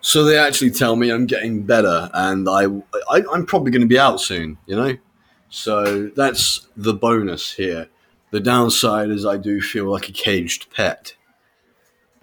So they actually tell me I'm getting better, and I, I'm probably going to be out soon. You know, so that's the bonus here. The downside is I do feel like a caged pet.